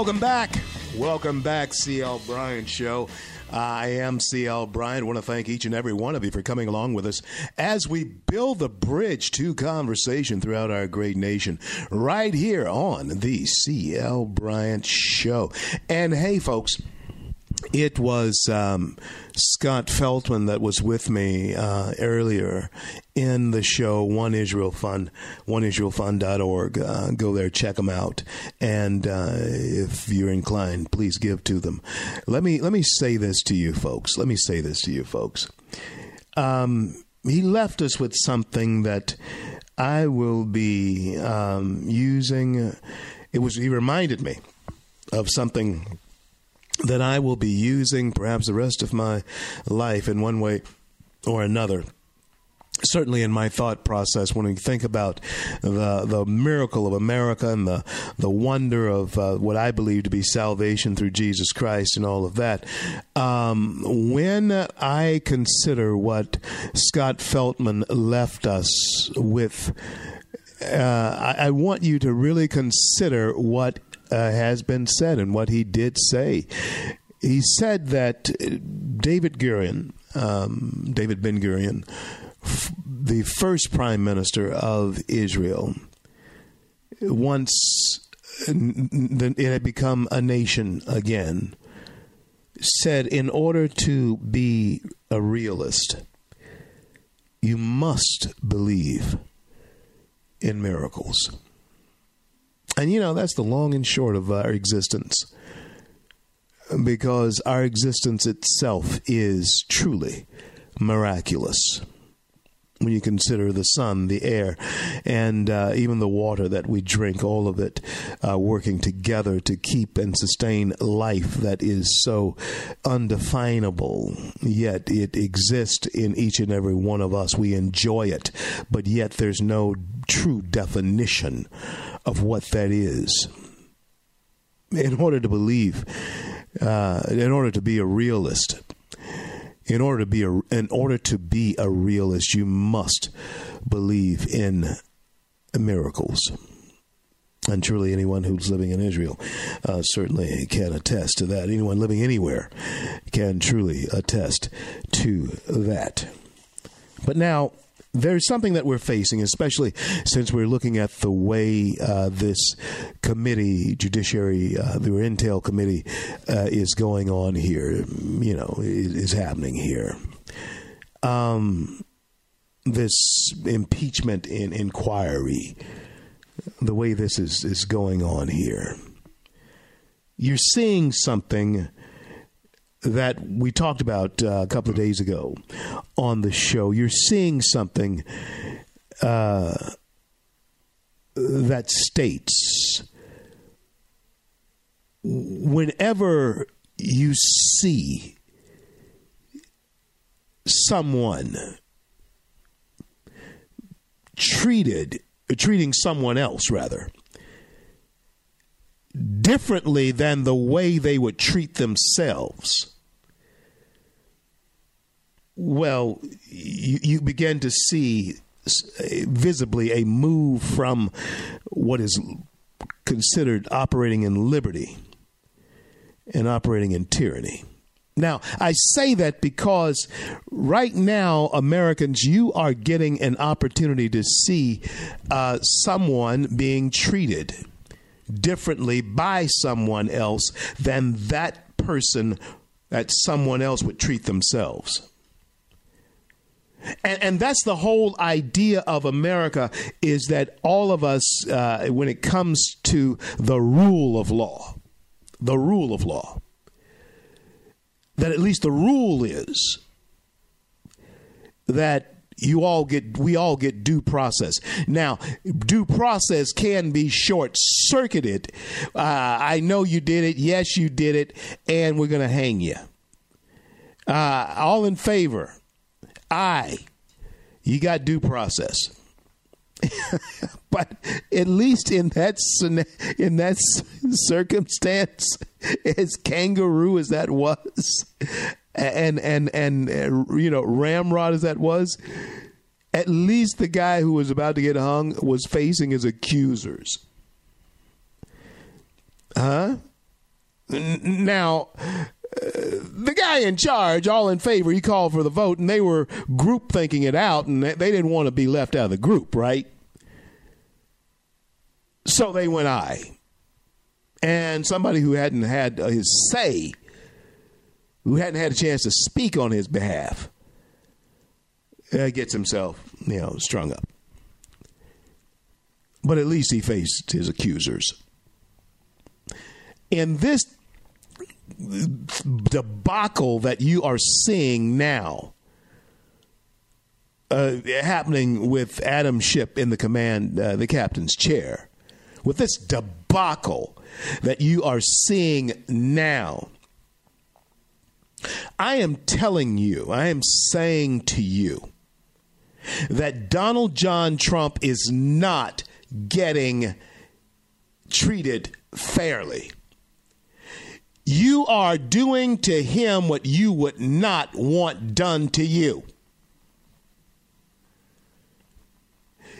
Welcome back. Welcome back, CL Bryant Show. I am CL Bryant. I want to thank each and every one of you for coming along with us as we build the bridge to conversation throughout our great nation right here on the CL Bryant Show. And hey, folks, it was um, Scott Feltman that was with me uh, earlier in the show, One Israel Fund, oneisraelfund.org. Uh, go there, check them out. And uh, if you're inclined, please give to them. Let me, let me say this to you, folks. Let me say this to you, folks. Um, he left us with something that I will be um, using. It was, he reminded me of something that I will be using perhaps the rest of my life in one way or another certainly in my thought process when we think about the the miracle of America and the the wonder of uh, what I believe to be salvation through Jesus Christ and all of that. Um, when I consider what Scott Feltman left us with. Uh, I, I want you to really consider what uh, has been said and what he did say. He said that David Gurion, um, David Ben Gurion, f- the first prime minister of Israel, once it had become a nation again, said, in order to be a realist, you must believe in miracles. And you know, that's the long and short of our existence. Because our existence itself is truly miraculous. When you consider the sun, the air, and uh, even the water that we drink, all of it uh, working together to keep and sustain life that is so undefinable, yet it exists in each and every one of us. We enjoy it, but yet there's no true definition of what that is. In order to believe, uh, in order to be a realist, in order to be a, in order to be a realist, you must believe in miracles. And truly, anyone who's living in Israel uh, certainly can attest to that. Anyone living anywhere can truly attest to that. But now, there's something that we're facing, especially since we're looking at the way uh, this committee, judiciary, uh, the Intel committee, uh, is going on here. You know, is, is happening here. Um, this impeachment in inquiry, the way this is is going on here, you're seeing something that we talked about uh, a couple of days ago on the show. You're seeing something uh, that states whenever you see someone treated treating someone else rather differently than the way they would treat themselves, well, you, you begin to see visibly a move from what is considered operating in liberty and operating in tyranny. Now, I say that because right now, Americans, you are getting an opportunity to see uh, someone being treated differently by someone else than that person that someone else would treat themselves. And, and, that's the whole idea of America is that all of us, uh, when it comes to the rule of law, the rule of law, that at least the rule is that you all get we all get due process. Now due process can be short circuited uh, i know you did it. Yes you did it. And we're to hang you. Uh, all in favor? Aye. You got due process. But at least in that in that circumstance, as kangaroo as that was, and and and you know ramrod as that was, at least the guy who was about to get hung was facing his accusers. Huh? Now, uh, the guy in charge, all in favor, he called for the vote, and they were group thinking it out, and they didn't want to be left out of the group, right? So they went Aye. And somebody who hadn't had his say, who hadn't had a chance to speak on his behalf, uh, gets himself, you know, strung up. But at least he faced his accusers. In this debacle that you are seeing now, uh, happening with Adam Schiff in the command, uh, the captain's chair, with this debacle that you are seeing now, I am telling you, I am saying to you that Donald John Trump is not getting treated fairly. You are doing to him what you would not want done to you.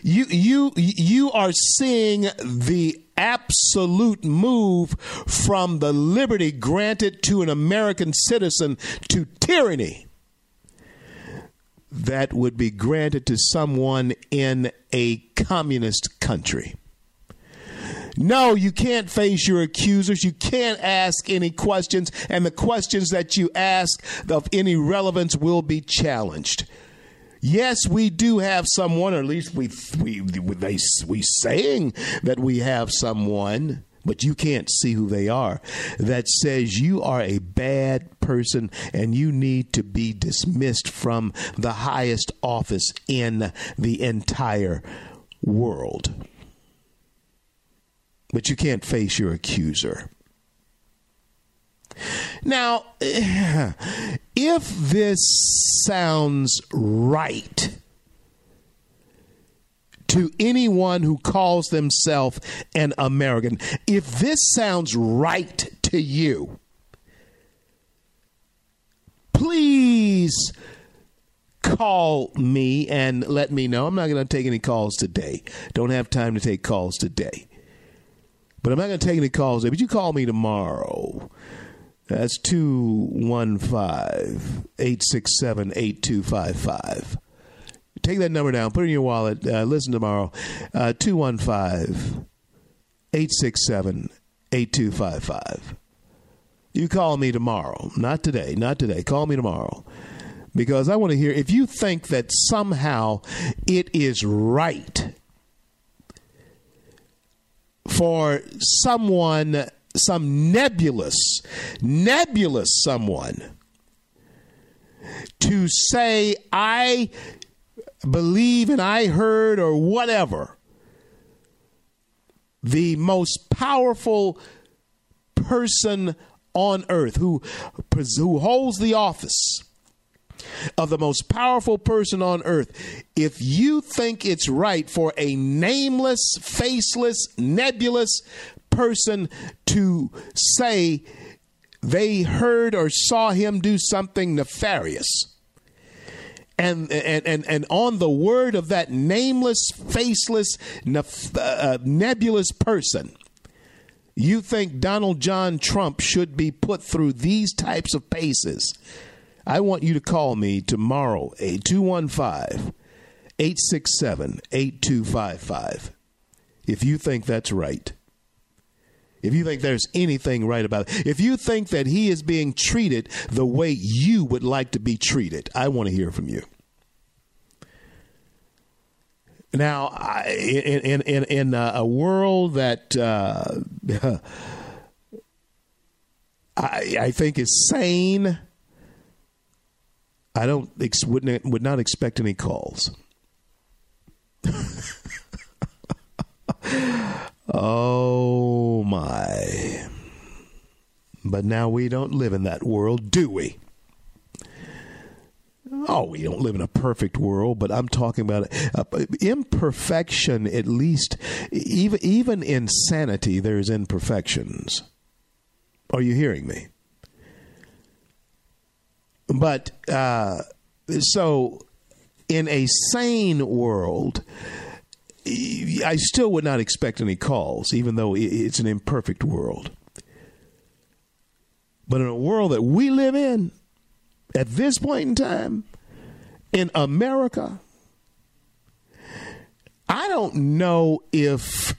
you you you are seeing the absolute move from the liberty granted to an American citizen to tyranny that would be granted to someone in a communist country. No, you can't face your accusers. You can't ask any questions, and the questions that you ask of any relevance will be challenged. Yes, we do have someone, or at least we we they we saying that we have someone, but you can't see who they are. That says you are a bad person and you need to be dismissed from the highest office in the entire world. But you can't face your accuser. Now, if this sounds right to anyone who calls themselves an American, if this sounds right to you, please call me and let me know. I'm not going to take any calls today. Don't have time to take calls today. But I'm not going to take any calls today. But you call me tomorrow. That's 215 867 8255. Take that number down, put it in your wallet, uh, listen tomorrow. Uh, 215 867 8255. You call me tomorrow. Not today, not today. Call me tomorrow. Because I want to hear if you think that somehow it is right for someone some nebulous, nebulous someone to say, I believe and I heard or whatever, the most powerful person on earth who, who holds the office of the most powerful person on earth, if you think it's right for a nameless, faceless, nebulous person to say they heard or saw him do something nefarious. And, and, and, and on the word of that nameless, faceless, nef- uh, nebulous person, you think Donald John Trump should be put through these types of paces. I want you to call me tomorrow, 215 867 8255, if you think that's right if you think there's anything right about it, if you think that he is being treated the way you would like to be treated, I want to hear from you. Now, in in in, in a world that uh, I, I think is sane, I don't would not would not expect any calls. But now we don't live in that world, do we? Oh, we don't live in a perfect world, but I'm talking about uh, imperfection. At least, even even in sanity, there's imperfections. Are you hearing me? But uh, so, in a sane world, I still would not expect any calls, even though it's an imperfect world. But in a world that we live in, at this point in time in America, I don't know if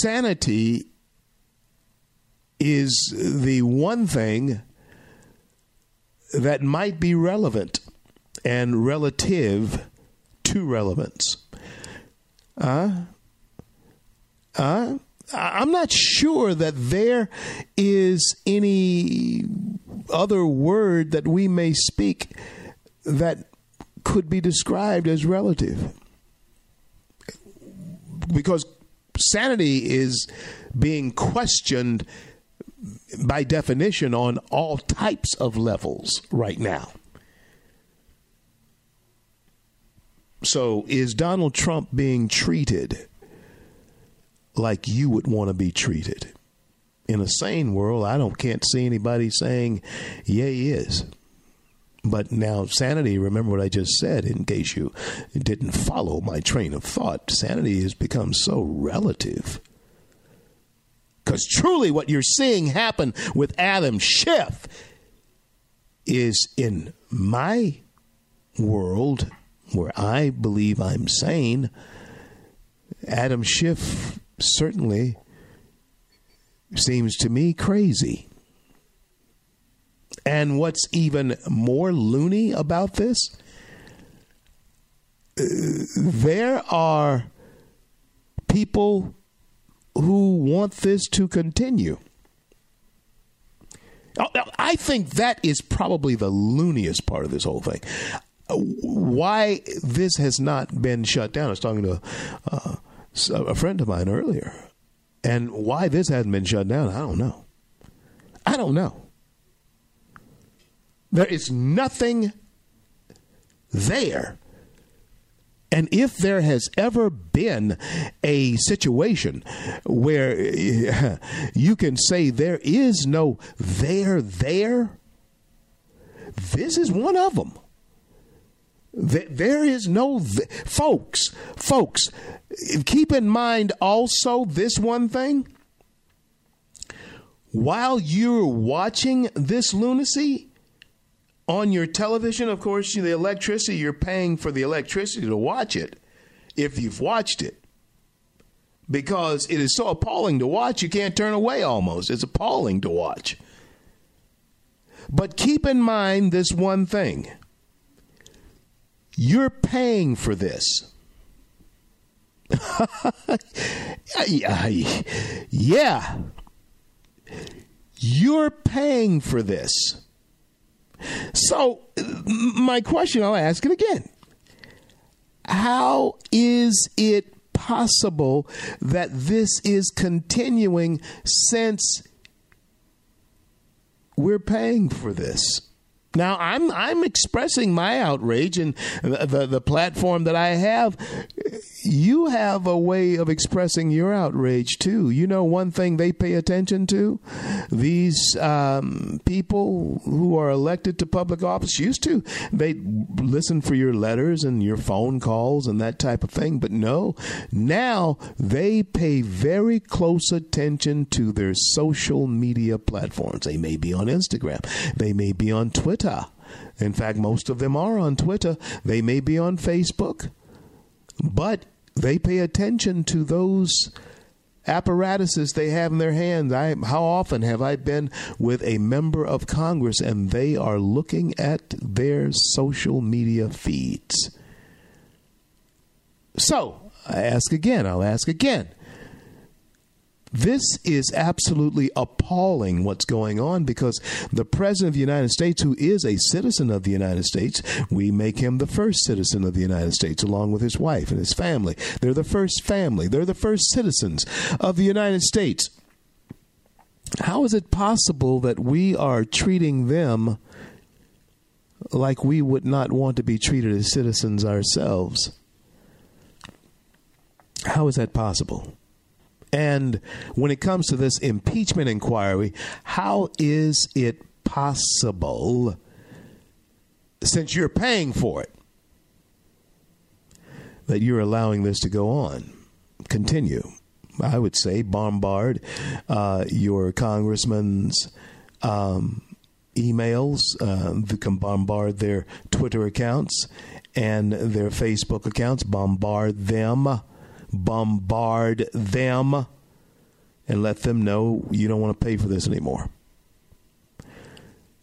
sanity is the one thing that might be relevant and relative to relevance. Uh, uh, I'm not sure that there is any other word that we may speak that could be described as relative. Because sanity is being questioned by definition on all types of levels right now. So, is Donald Trump being treated like you would want to be treated? In a sane world, I don't can't see anybody saying, "Yeah, he is." But now, sanity, remember what I just said in case you didn't follow my train of thought. Sanity has become so relative. Because truly, what you're seeing happen with Adam Schiff is in my world where I believe I'm sane, Adam Schiff certainly seems to me crazy. And what's even more loony about this, uh, there are people who want this to continue. I think that is probably the looniest part of this whole thing why this has not been shut down. I was talking to uh, a friend of mine earlier, and why this hasn't been shut down, I don't know. I don't know. There is nothing there. And if there has ever been a situation where you can say there is no there there, this is one of them. There is no, folks, folks, keep in mind also this one thing. While you're watching this lunacy on your television, of course, the electricity, you're paying for the electricity to watch it if you've watched it. Because it is so appalling to watch, you can't turn away almost. It's appalling to watch. But keep in mind this one thing you're paying for this. yeah. You're paying for this. So, my question, I'll ask it again. How is it possible that this is continuing since we're paying for this? Now I'm I'm expressing my outrage and the, the, the platform that I have. You have a way of expressing your outrage too. You know one thing they pay attention to. These um, people who are elected to public office used to they listen for your letters and your phone calls and that type of thing. But no, now they pay very close attention to their social media platforms. They may be on Instagram. They may be on Twitter Twitter. In fact, most of them are on Twitter. They may be on Facebook, but they pay attention to those apparatuses they have in their hands. I, how often have I been with a member of Congress and they are looking at their social media feeds? So I ask again, I'll ask again. This is absolutely appalling what's going on because the President of the United States, who is a citizen of the United States, we make him the first citizen of the United States along with his wife and his family. They're the first family, they're the first citizens of the United States. How is it possible that we are treating them like we would not want to be treated as citizens ourselves? How is that possible? And when it comes to this impeachment inquiry, how is it possible, since you're paying for it, that you're allowing this to go on? Continue. I would say bombard uh, your congressman's um, emails. Uh, can bombard their Twitter accounts and their Facebook accounts. Bombard them bombard them and let them know you don't want to pay for this anymore.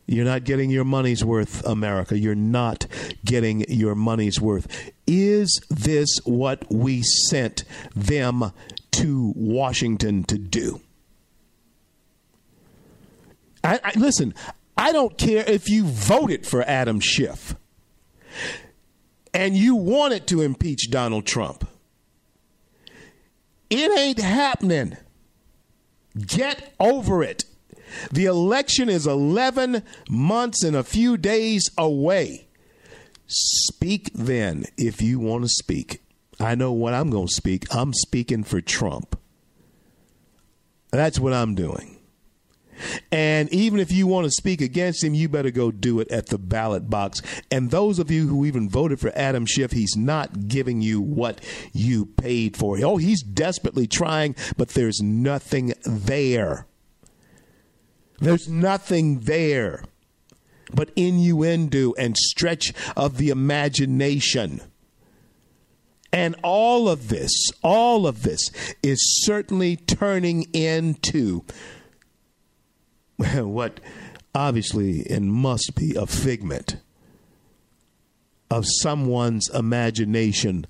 You're not getting your money's worth, America. You're not getting your money's worth. Is this what we sent them to Washington to do? I, I, listen, I don't care if you voted for Adam Schiff and you wanted to impeach Donald Trump. It ain't happening. Get over it. The election is 11 months and a few days away. Speak then if you want to speak. I know what I'm going to speak. I'm speaking for Trump. That's what I'm doing. And even if you want to speak against him, you better go do it at the ballot box. And those of you who even voted for Adam Schiff, he's not giving you what you paid for. Oh, he's desperately trying, but there's nothing there. There's nothing there but innuendo and stretch of the imagination. And all of this, all of this is certainly turning into what obviously and must be a figment of someone's imagination,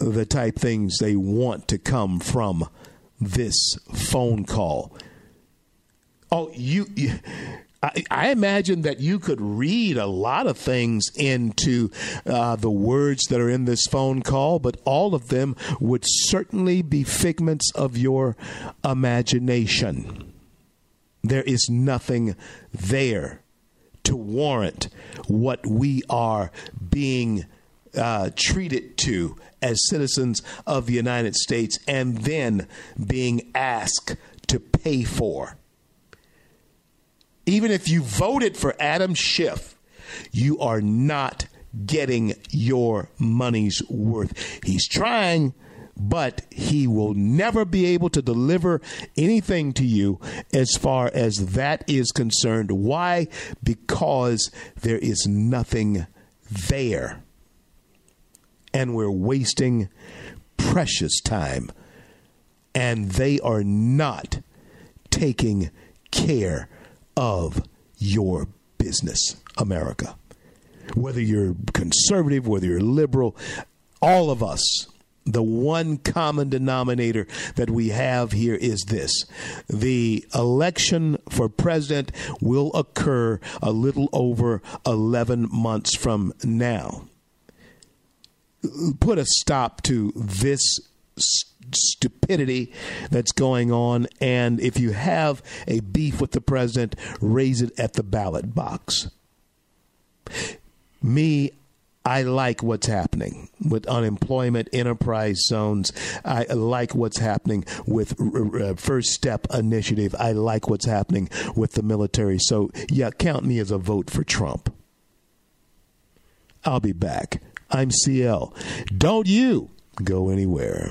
the type things they want to come from this phone call. Oh, you, you I, imagine that you could read a lot of things into uh, the words that are in this phone call, but all of them would certainly be figments of your imagination. There is nothing there to warrant what we are being uh, treated to as citizens of the United States and then being asked to pay for. Even if you voted for Adam Schiff, you are not getting your money's worth. He's trying but he will never be able to deliver anything to you as far as that is concerned. Why? Because there is nothing there. And we're wasting precious time. And they are not taking care of your business, America. Whether you're conservative, whether you're liberal, all of us the one common denominator that we have here is this the election for president will occur a little over 11 months from now. Put a stop to this stupidity that's going on. And if you have a beef with the president, raise it at the ballot box. Me, I like what's happening with unemployment, enterprise zones. I like what's happening with uh, First Step Initiative. I like what's happening with the military. So, yeah, count me as a vote for Trump. I'll be back. I'm CL. Don't you go anywhere.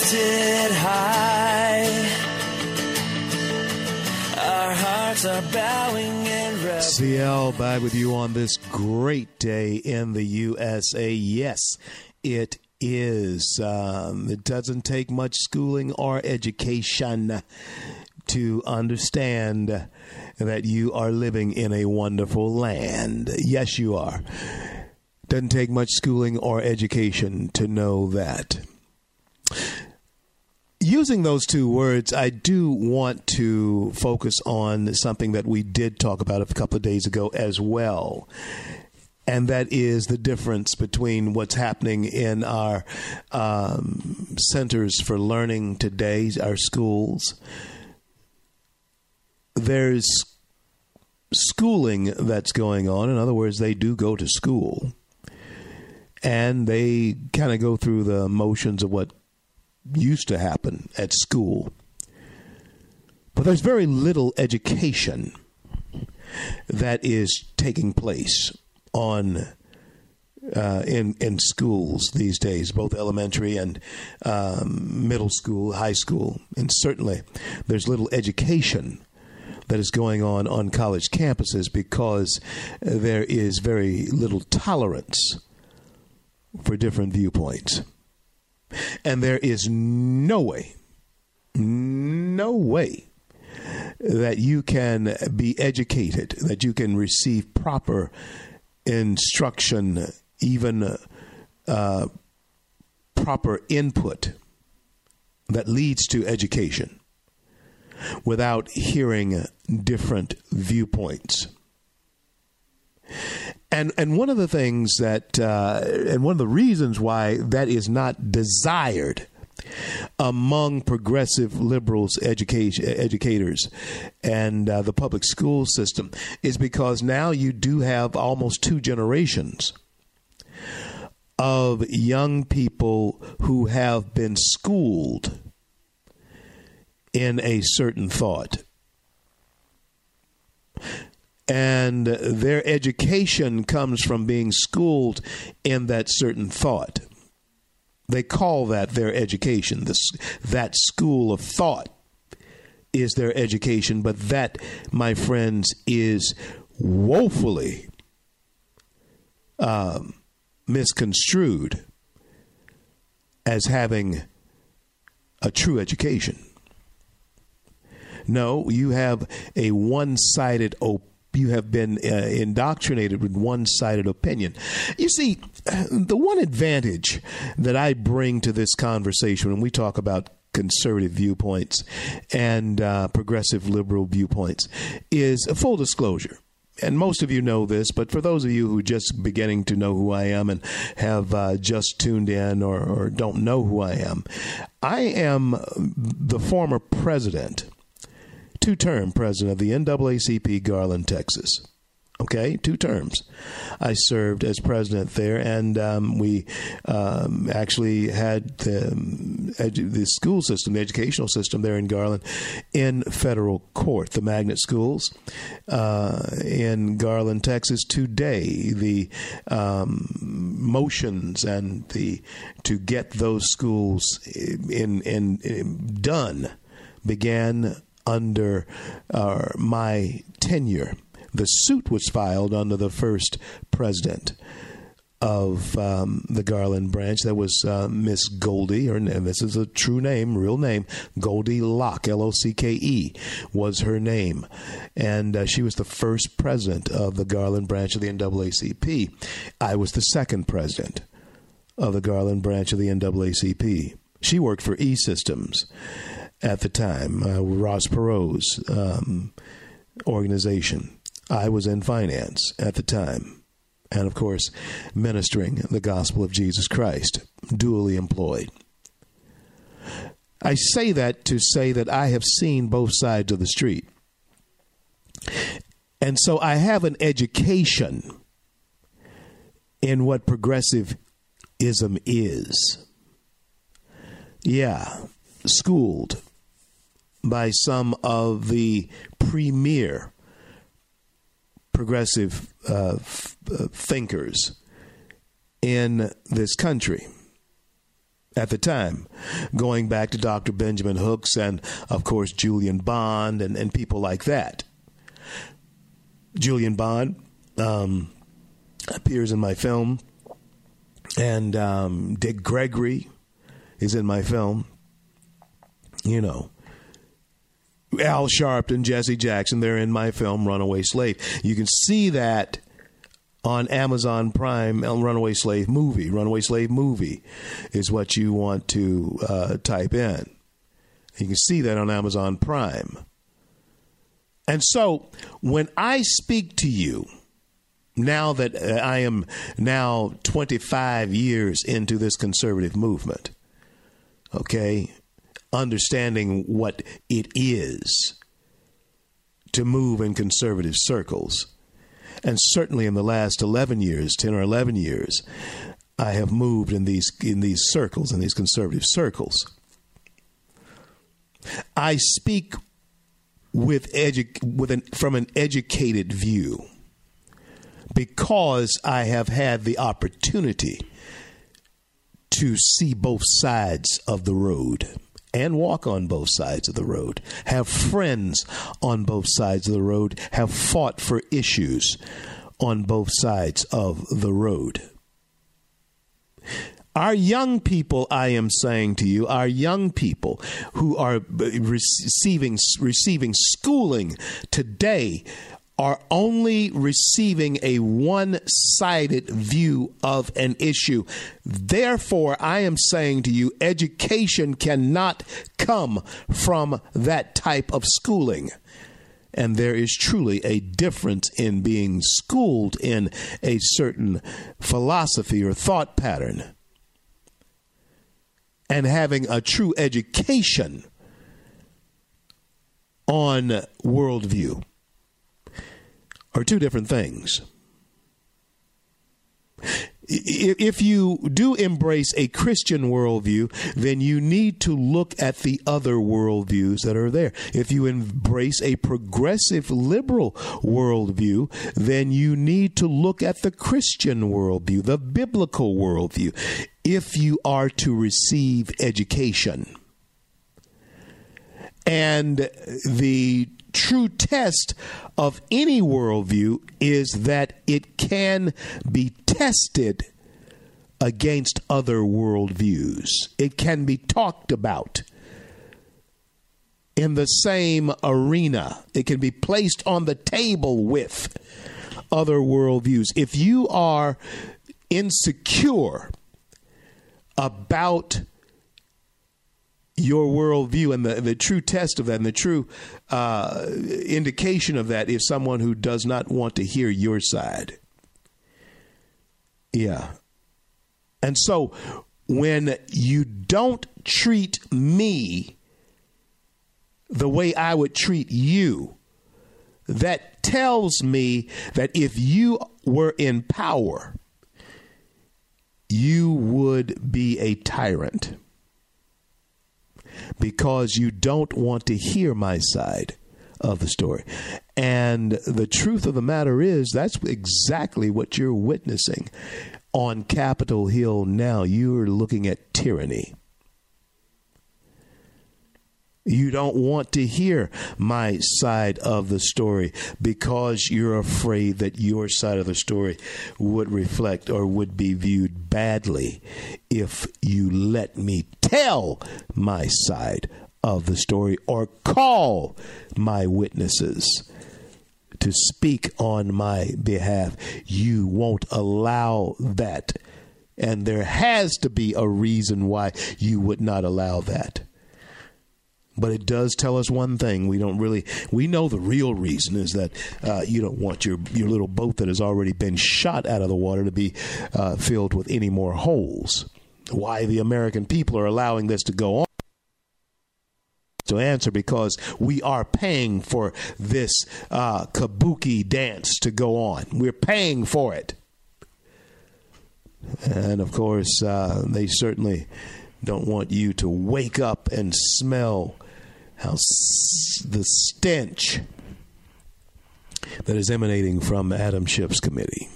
Lifted high. Our hearts are bowing in reverence. CL back with you on this great day in the USA. Yes, it is. Um, it doesn't take much schooling or education to understand that you are living in a wonderful land. Yes, you are. Doesn't take much schooling or education to know that. Using those two words, I do want to focus on something that we did talk about a couple of days ago as well. And that is the difference between what's happening in our um, centers for learning today, our schools. There's schooling that's going on. In other words, they do go to school and they kind of go through the motions of what used to happen at school. But there's very little education that is taking place on uh, in in schools these days, both elementary and um, middle school, high school, and certainly there's little education that is going on on college campuses because there is very little tolerance for different viewpoints. And there is no way, no way that you can be educated, that you can receive proper instruction, even uh, proper input that leads to education without hearing different viewpoints. And and one of the things that uh, and one of the reasons why that is not desired among progressive liberals education educators and uh, the public school system is because now you do have almost two generations of young people who have been schooled in a certain thought and their education comes from being schooled in that certain thought. They call that their education. This, that school of thought is their education, but that, my friends, is woefully um, misconstrued as having a true education. No, you have a one sided opinion you have been uh, indoctrinated with one sided opinion. You see, the one advantage that I bring to this conversation when we talk about conservative viewpoints and uh, progressive liberal viewpoints is a full disclosure. And most of you know this, but for those of you who are just beginning to know who I am and have uh, just tuned in or, or don't know who I am, I am the former president two term president of the NAACP Garland, Texas. Okay, two terms. I served as president there, and um, we um, actually had the, edu- the school system, the educational system there in Garland, in federal court. The magnet schools uh, in Garland, Texas, today, the um, motions and the to get those schools in, in, in done began under uh, my tenure. The suit was filed under the first president of um, the Garland branch. That was uh, Miss Goldie, or this is a true name, real name, Goldie Locke, L O C K E, was her name, and uh, she was the first president of the Garland branch of the NAACP. I was the second president of the Garland branch of the NAACP. She worked for E Systems at the time, uh, Ross Perot's um, organization. I was in finance at the time, and of course, ministering the gospel of Jesus Christ, dually employed. I say that to say that I have seen both sides of the street. And so I have an education in what progressivism is. Yeah, schooled by some of the premier progressive uh, f- uh, thinkers in this country at the time, going back to Dr. Benjamin Hooks and, of course, Julian Bond and, and people like that. Julian Bond um, appears in my film, and um, Dick Gregory is in my film. You know, Al Sharpton, Jesse Jackson, they're in my film Runaway Slave. You can see that on Amazon Prime, Runaway Slave Movie. Runaway Slave Movie is what you want to uh, type in. You can see that on Amazon Prime. And so when I speak to you, now that uh, I am now 25 years into this conservative movement, okay, understanding what it is to move in conservative circles. And certainly in the last 11 years, 10 or 11 years, I have moved in these in these circles, in these conservative circles. I speak with edu- with an, from an educated view because I have had the opportunity to see both sides of the road and walk on both sides of the road, have friends on both sides of the road, have fought for issues on both sides of the road. Our young people, I am saying to you, our young people who are receiving receiving schooling today are only receiving a one sided view of an issue. Therefore, I am saying to you, education cannot come from that type of schooling. And there is truly a difference in being schooled in a certain philosophy or thought pattern and having a true education on worldview are two different things. If you do embrace a Christian worldview, then you need to look at the other worldviews that are there. If you embrace a progressive liberal worldview, then you need to look at the Christian worldview, the biblical worldview, if you are to receive education. And the true test of any worldview is that it can be tested against other worldviews. It can be talked about in the same arena. It can be placed on the table with other worldviews. If you are insecure about your worldview and the, the true test of that and the true uh, indication of that is someone who does not want to hear your side. Yeah. And so when you don't treat me the way I would treat you, that tells me that if you were in power, you would be a tyrant because you don't want to hear my side of the story. And the truth of the matter is, that's exactly what you're witnessing on Capitol Hill now. You're looking at tyranny. You don't want to hear my side of the story because you're afraid that your side of the story would reflect or would be viewed badly if you let me tell my side of the story or call my witnesses to speak on my behalf. You won't allow that And there has to be a reason why you would not allow that. But it does tell us one thing: we don't really we know the real reason is that uh, you don't want your your little boat that has already been shot out of the water to be uh, filled with any more holes. Why the American people are allowing this to go on? to answer because we are paying for this uh, kabuki dance to go on. We're paying for it. And of course, uh, they certainly don't want you to wake up and smell how s- the stench that is emanating from Adam Schiff's committee.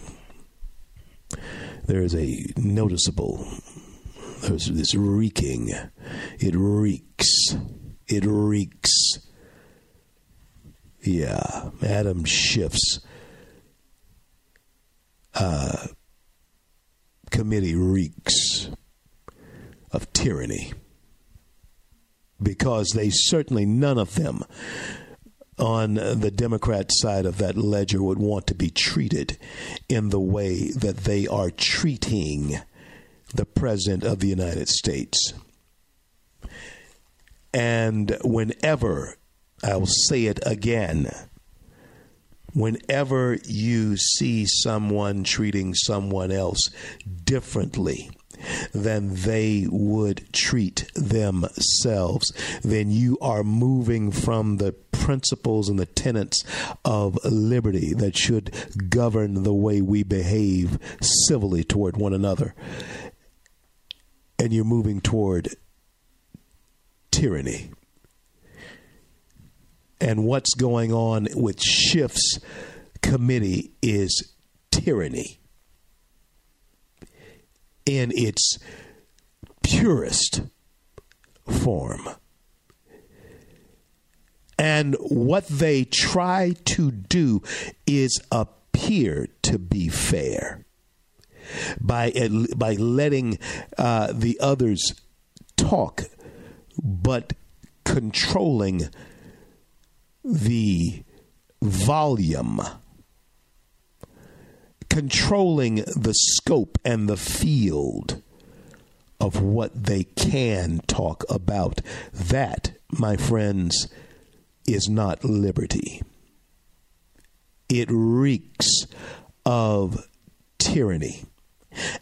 There is a noticeable, there's this reeking. It reeks. It reeks. Yeah, Adam Schiff's uh, committee reeks of tyranny because they certainly, none of them on the Democrat side of that ledger would want to be treated in the way that they are treating the President of the United States. And whenever, I'll say it again, whenever you see someone treating someone else differently, than they would treat themselves, then you are moving from the principles and the tenets of liberty that should govern the way we behave civilly toward one another. And you're moving toward tyranny. And what's going on with Schiff's committee is tyranny in its purest form. And what they try to do is appear to be fair by by letting uh, the others talk, but controlling the volume controlling the scope and the field of what they can talk about. That, my friends, is not liberty. It reeks of tyranny.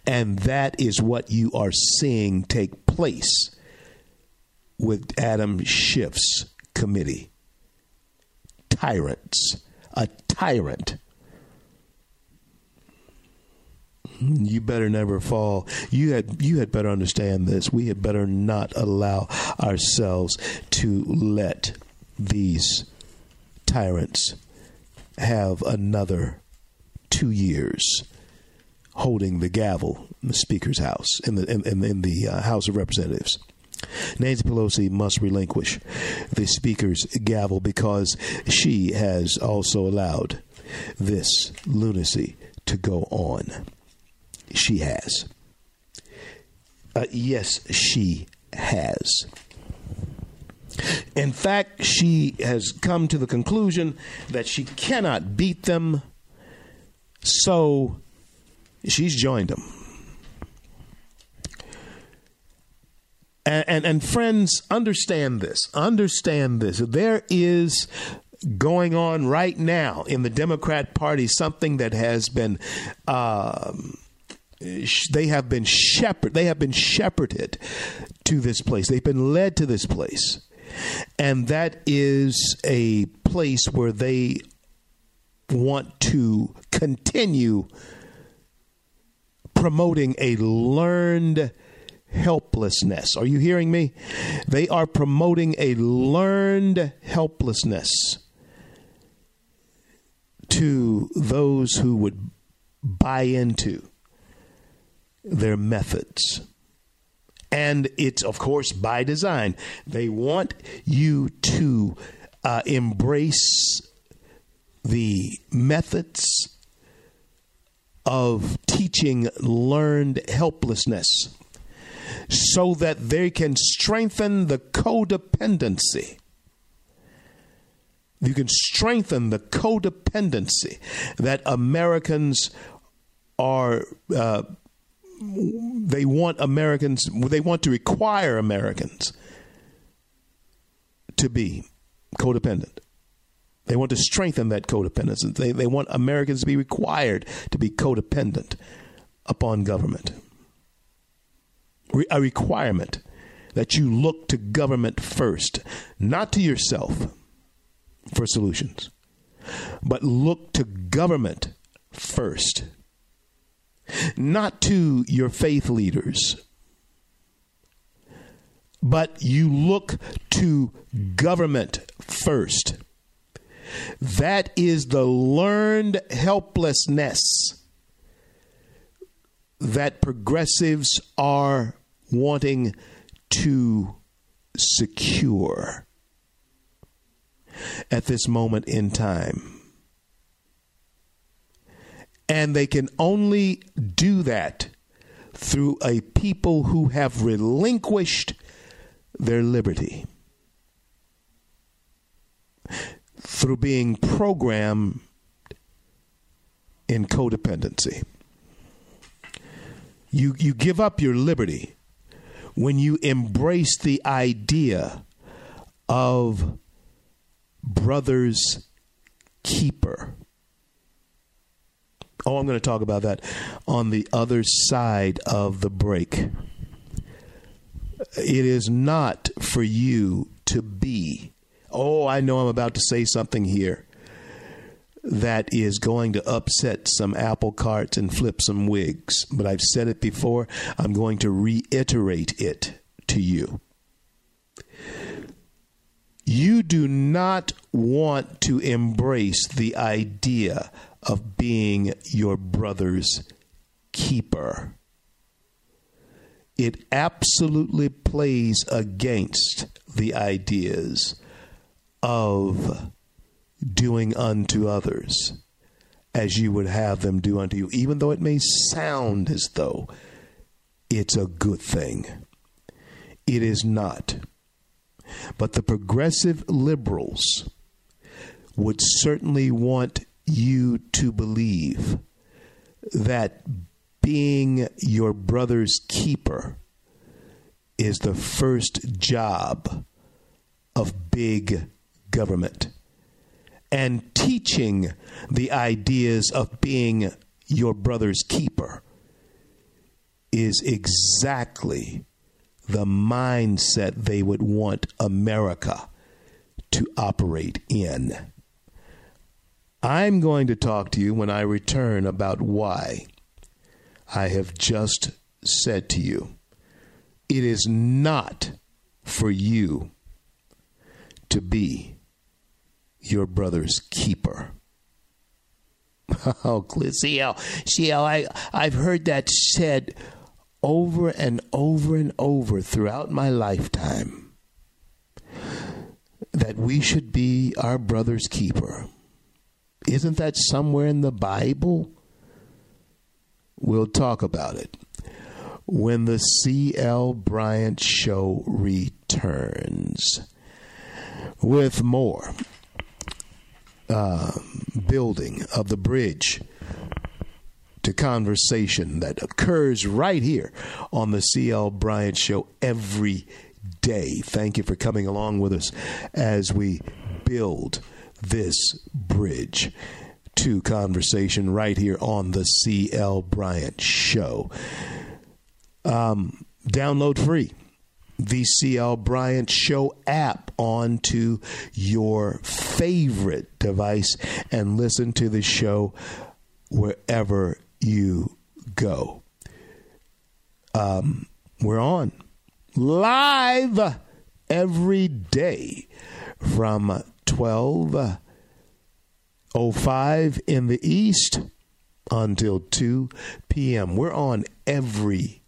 And that is what you are seeing take place with Adam Schiff's committee. Tyrants. A tyrant you better never fall. You had you had better understand this. We had better not allow ourselves to let these tyrants have another two years holding the gavel in the Speaker's house in the in, in, in the uh, House of Representatives. Nancy Pelosi must relinquish the Speaker's gavel because she has also allowed this lunacy to go on. She has. Uh, yes, she has. In fact, she has come to the conclusion that she cannot beat them, so she's joined them. And, and, and friends, understand this. Understand this. There is going on right now in the Democrat Party something that has been. Um, they have been shepherd they have been shepherded to this place they've been led to this place and that is a place where they want to continue promoting a learned helplessness are you hearing me they are promoting a learned helplessness to those who would buy into their methods. And it's, of course, by design. They want you to uh, embrace the methods of teaching learned helplessness so that they can strengthen the codependency. You can strengthen the codependency that Americans are uh, they want Americans, they want to require Americans to be codependent. They want to strengthen that codependence. They, they want Americans to be required to be codependent upon government. Re- a requirement that you look to government first, not to yourself for solutions, but look to government first, not to your faith leaders, but you look to government first. That is the learned helplessness that progressives are wanting to secure at this moment in time. And they can only do that through a people who have relinquished their liberty through being programmed in codependency. You, you give up your liberty when you embrace the idea of brother's keeper. Oh, I'm going to talk about that on the other side of the break. It is not for you to be. Oh, I know I'm about to say something here that is going to upset some apple carts and flip some wigs. But I've said it before. I'm going to reiterate it to you. You do not want to embrace the idea of being your brother's keeper. It absolutely plays against the ideas of doing unto others as you would have them do unto you, even though it may sound as though it's a good thing. It is not. But the progressive liberals would certainly want you to believe that being your brother's keeper is the first job of big government and teaching the ideas of being your brother's keeper is exactly the mindset they would want America to operate in. I'm going to talk to you when I return about why I have just said to you it is not for you to be your brother's keeper. Oh, CL, CL, I, I've heard that said over and over and over throughout my lifetime that we should be our brother's keeper. Isn't that somewhere in the Bible? We'll talk about it when the C.L. Bryant Show returns with more uh, building of the bridge to conversation that occurs right here on the CL Bryant Show every day. Thank you for coming along with us as we build this bridge to conversation right here on the CL Bryant Show. Um, download free the CL Bryant Show app onto your favorite device and listen to the show wherever you go. Um, we're on live every day from 12 05 in the East until 2 p.m. We're on every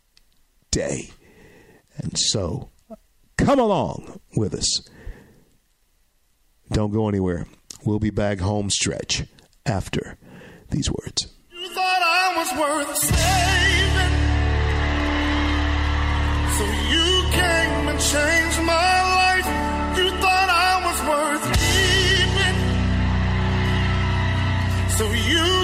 day. And so come along with us. Don't go anywhere. We'll be back home stretch after these words. You thought I was worth saving. So you came and changed my life. You thought I was worth keeping. So you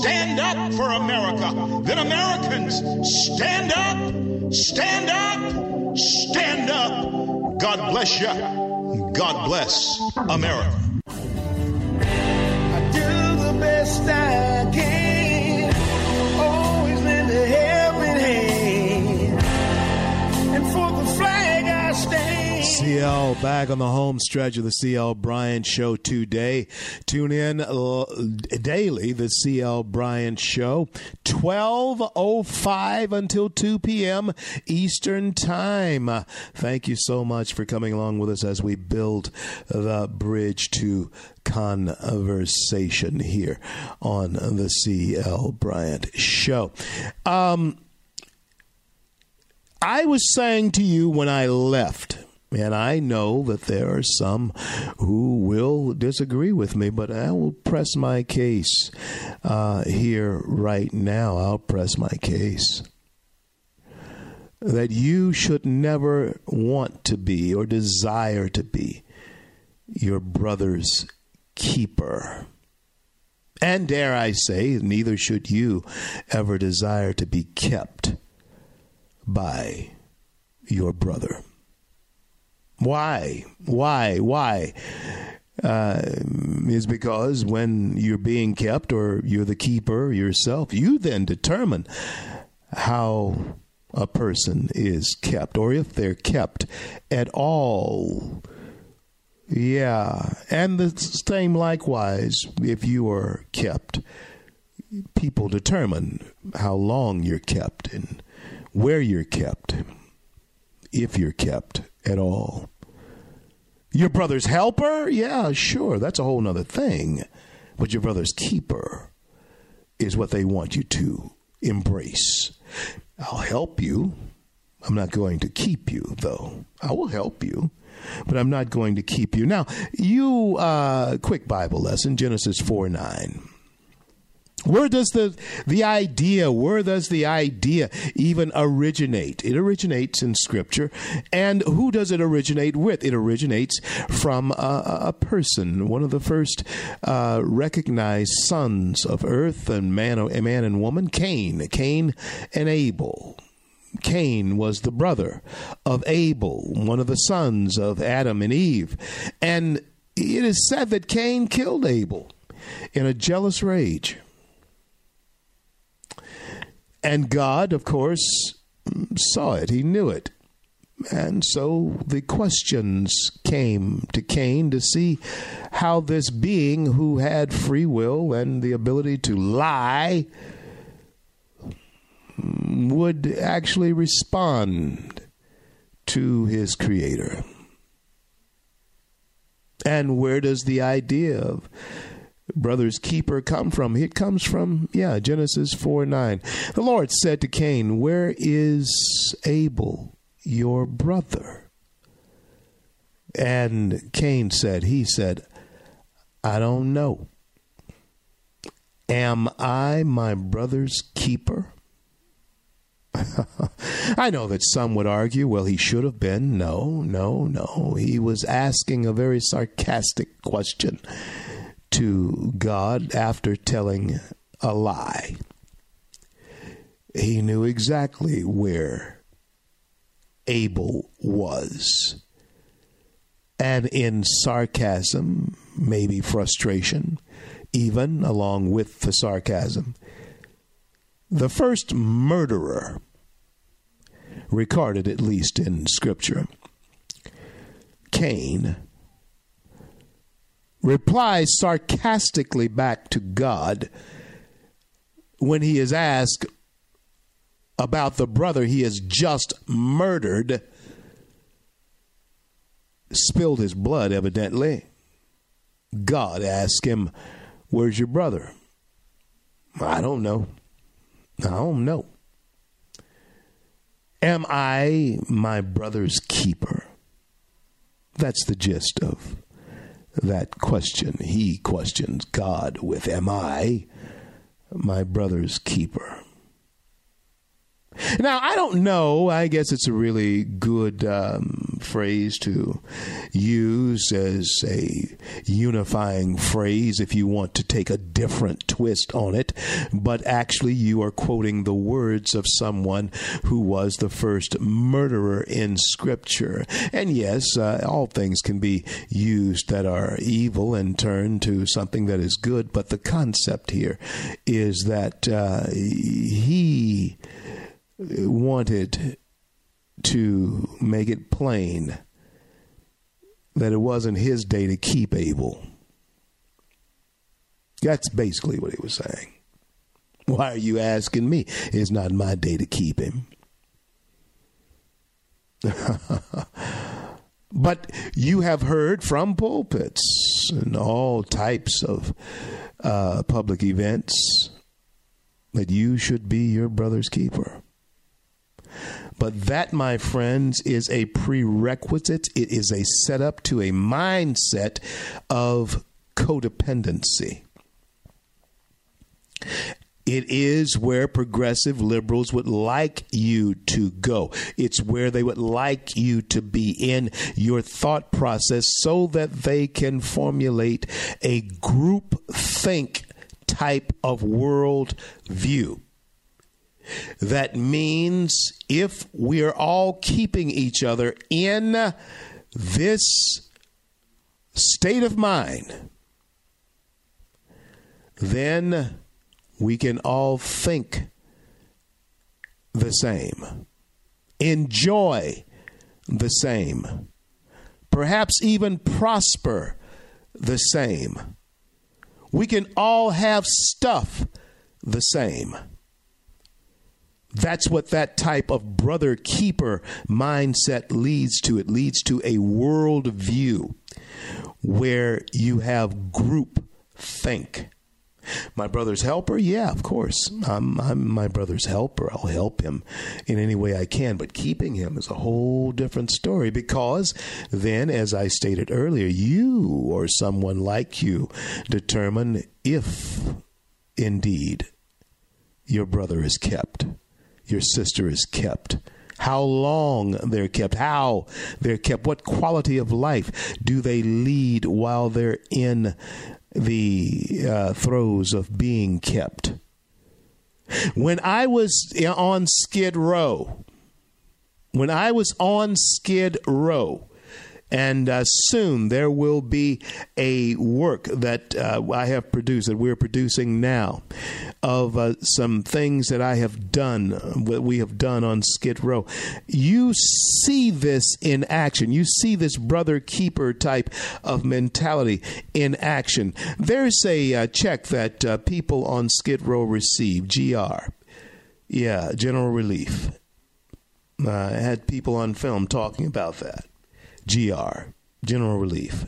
Stand up for America. Then Americans, stand up, stand up, stand up. God bless you. God bless America. I do the best I can. CL back on the home stretch of the CL Bryant Show today. Tune in uh, daily, the CL Bryant Show, 12.05 until 2 p.m. Eastern Time. Thank you so much for coming along with us as we build the bridge to conversation here on the CL Bryant Show. Um, I was saying to you when I left, and I know that there are some who will disagree with me, but I will press my case uh, here right now. I'll press my case. That you should never want to be or desire to be your brother's keeper. And dare I say, neither should you ever desire to be kept by your brother. Why? Why? Why? Uh, is because when you're being kept or you're the keeper yourself, you then determine how a person is kept or if they're kept at all. Yeah. And the same likewise if you are kept. People determine how long you're kept and where you're kept, if you're kept at all. Your brother's helper? Yeah, sure. That's a whole nother thing. But your brother's keeper is what they want you to embrace. I'll help you. I'm not going to keep you, though. I will help you, but I'm not going to keep you. Now, you, uh, quick Bible lesson, Genesis 4 9. Where does the the idea, where does the idea even originate? It originates in Scripture, and who does it originate with? It originates from a, a person, one of the first uh, recognized sons of earth and man, a man and woman, Cain, Cain and Abel. Cain was the brother of Abel, one of the sons of Adam and Eve, and it is said that Cain killed Abel in a jealous rage. And God, of course, saw it, he knew it. And so the questions came to Cain to see how this being who had free will and the ability to lie would actually respond to his creator. And where does the idea of brother's keeper come from? It comes from, yeah, Genesis 4 9. The Lord said to Cain, Where is Abel, your brother? And Cain said, He said, I don't know. Am I my brother's keeper? I know that some would argue, well, he should have been. No, no, no. He was asking a very sarcastic question to God after telling a lie. He knew exactly where Abel was. And in sarcasm, maybe frustration, even along with the sarcasm, the first murderer recorded at least in scripture cain replies sarcastically back to god when he is asked about the brother he has just murdered spilled his blood evidently god asked him where's your brother I don't know. I don't know. Am I my brother's keeper? That's the gist of that question. He questions God with, Am I my brother's keeper? Now, I don't know. I guess it's a really good um, phrase to use as a unifying phrase if you want to take a different twist on it. But actually, you are quoting the words of someone who was the first murderer in Scripture. And yes, uh, all things can be used that are evil and turned to something that is good. But the concept here is that uh, he wanted to make it plain that it wasn't his day to keep Abel. That's basically what he was saying. Why are you asking me? It's not my day to keep him. but you have heard from pulpits and all types of uh, public events that you should be your brother's keeper. But that, my friends, is a prerequisite. It is a setup to a mindset of codependency. It is where progressive liberals would like you to go. It's where they would like you to be in your thought process so that they can formulate a group think type of world view. That means if we are all keeping each other in this state of mind, then we can all think the same, enjoy the same, perhaps even prosper the same. We can all have stuff the same. That's what that type of brother keeper mindset leads to. It leads to a world view where you have group think. My brother's helper? Yeah, of course. I'm, I'm my brother's helper. I'll help him in any way I can. But keeping him is a whole different story because then, as I stated earlier, you or someone like you determine if indeed your brother is kept your sister is kept. How long they're kept, how they're kept, what quality of life do they lead while they're in the uh, throes of being kept. When I was on Skid Row, when I was on Skid Row, and uh, soon there will be a work that uh, I have produced, that we're producing now, of uh, some things that I have done, what we have done on Skid Row. You see this in action. You see this brother keeper type of mentality in action. There's a uh, check that uh, people on Skid Row receive, GR. Yeah, General Relief. Uh, I had people on film talking about that. GR, General Relief.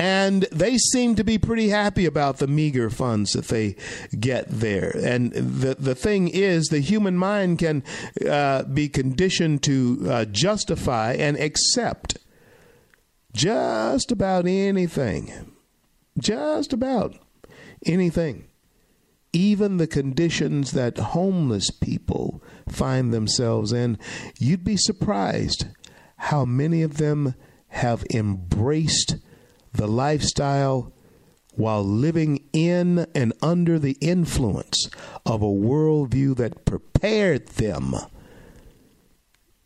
And they seem to be pretty happy about the meager funds that they get there. And the the thing is, the human mind can uh, be conditioned to uh, justify and accept just about anything. Just about anything. Even the conditions that homeless people find themselves in, you'd be surprised how many of them have embraced the lifestyle while living in and under the influence of a worldview that prepared them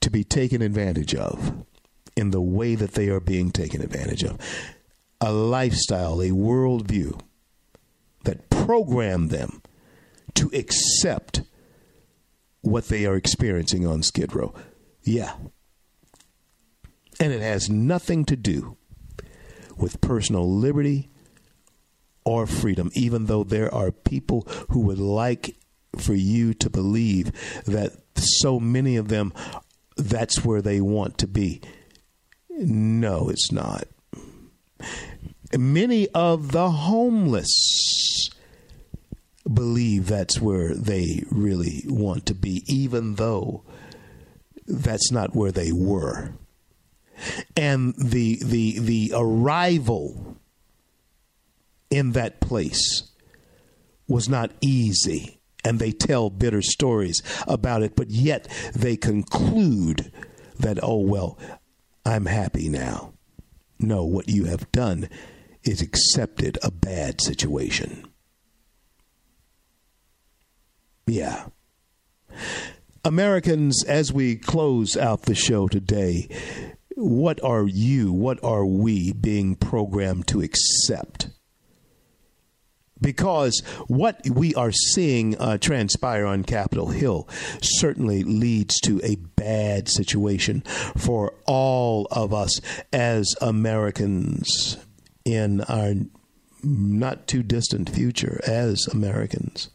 to be taken advantage of in the way that they are being taken advantage of. A lifestyle, a worldview that programmed them to accept what they are experiencing on Skid Row. Yeah, and it has nothing to do with personal liberty or freedom, even though there are people who would like for you to believe that so many of them, that's where they want to be. No, it's not. Many of the homeless believe that's where they really want to be, even though that's not where they were. And the the the arrival in that place was not easy, and they tell bitter stories about it, but yet they conclude that, oh, well, I'm happy now. No, what you have done is accepted a bad situation. Yeah. Americans, as we close out the show today, what are you, what are we being programmed to accept? Because what we are seeing uh, transpire on Capitol Hill certainly leads to a bad situation for all of us as Americans in our not too distant future as Americans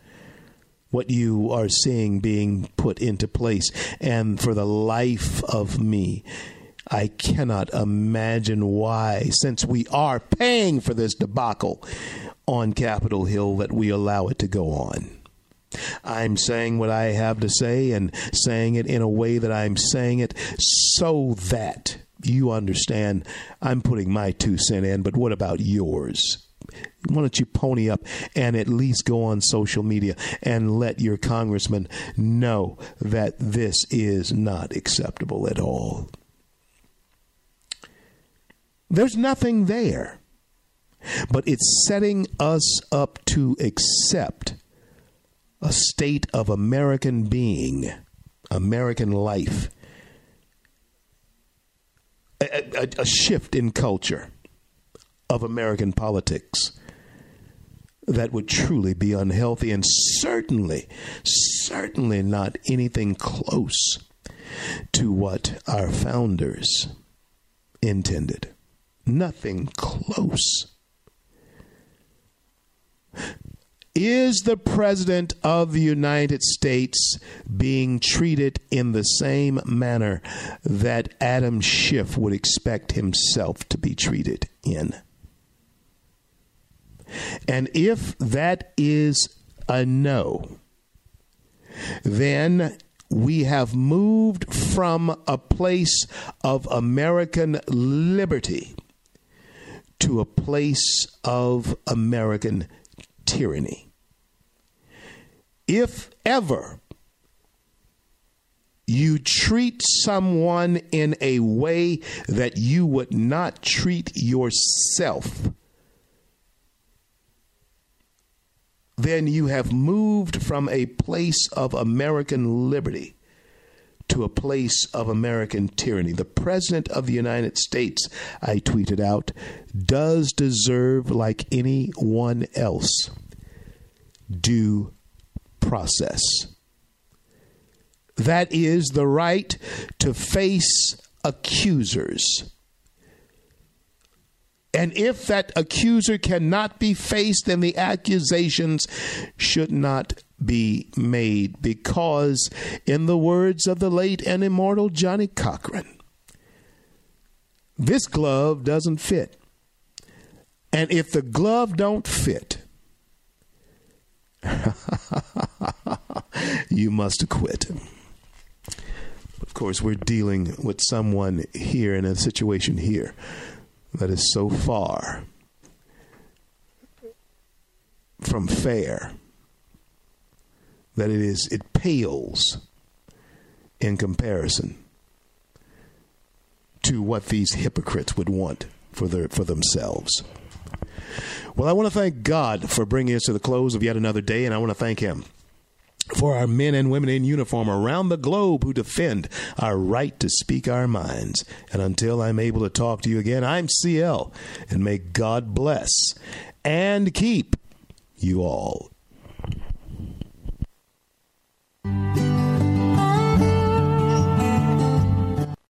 what you are seeing being put into place. And for the life of me, I cannot imagine why, since we are paying for this debacle on Capitol Hill, that we allow it to go on. I'm saying what I have to say and saying it in a way that I'm saying it so that you understand I'm putting my two cent in, but what about yours? why don't you pony up and at least go on social media and let your congressman know that this is not acceptable at all? There's nothing there, but it's setting us up to accept a state of American being, American life, a, a, a shift in culture of American politics that would truly be unhealthy and certainly, certainly not anything close to what our founders intended. Nothing close. Is the President of the United States being treated in the same manner that Adam Schiff would expect himself to be treated in? And if that is a no, then we have moved from a place of American liberty to a place of American tyranny. If ever you treat someone in a way that you would not treat yourself, then you have moved from a place of American liberty to a place of American tyranny. The President of the United States, I tweeted out, does deserve, like anyone else, due process. That is the right to face accusers and if that accuser cannot be faced, then the accusations should not be made. Because, in the words of the late and immortal Johnnie Cochran, this glove doesn't fit. And if the glove don't fit, you must quit. Of course, we're dealing with someone here in a situation here that is so far from fair that it is it pales in comparison to what these hypocrites would want for their for themselves. Well, I want to thank God for bringing us to the close of yet another day, and I want to thank Him for our men and women in uniform around the globe who defend our right to speak our minds. And until I'm able to talk to you again, I'm CL, and may God bless and keep you all. Thank you.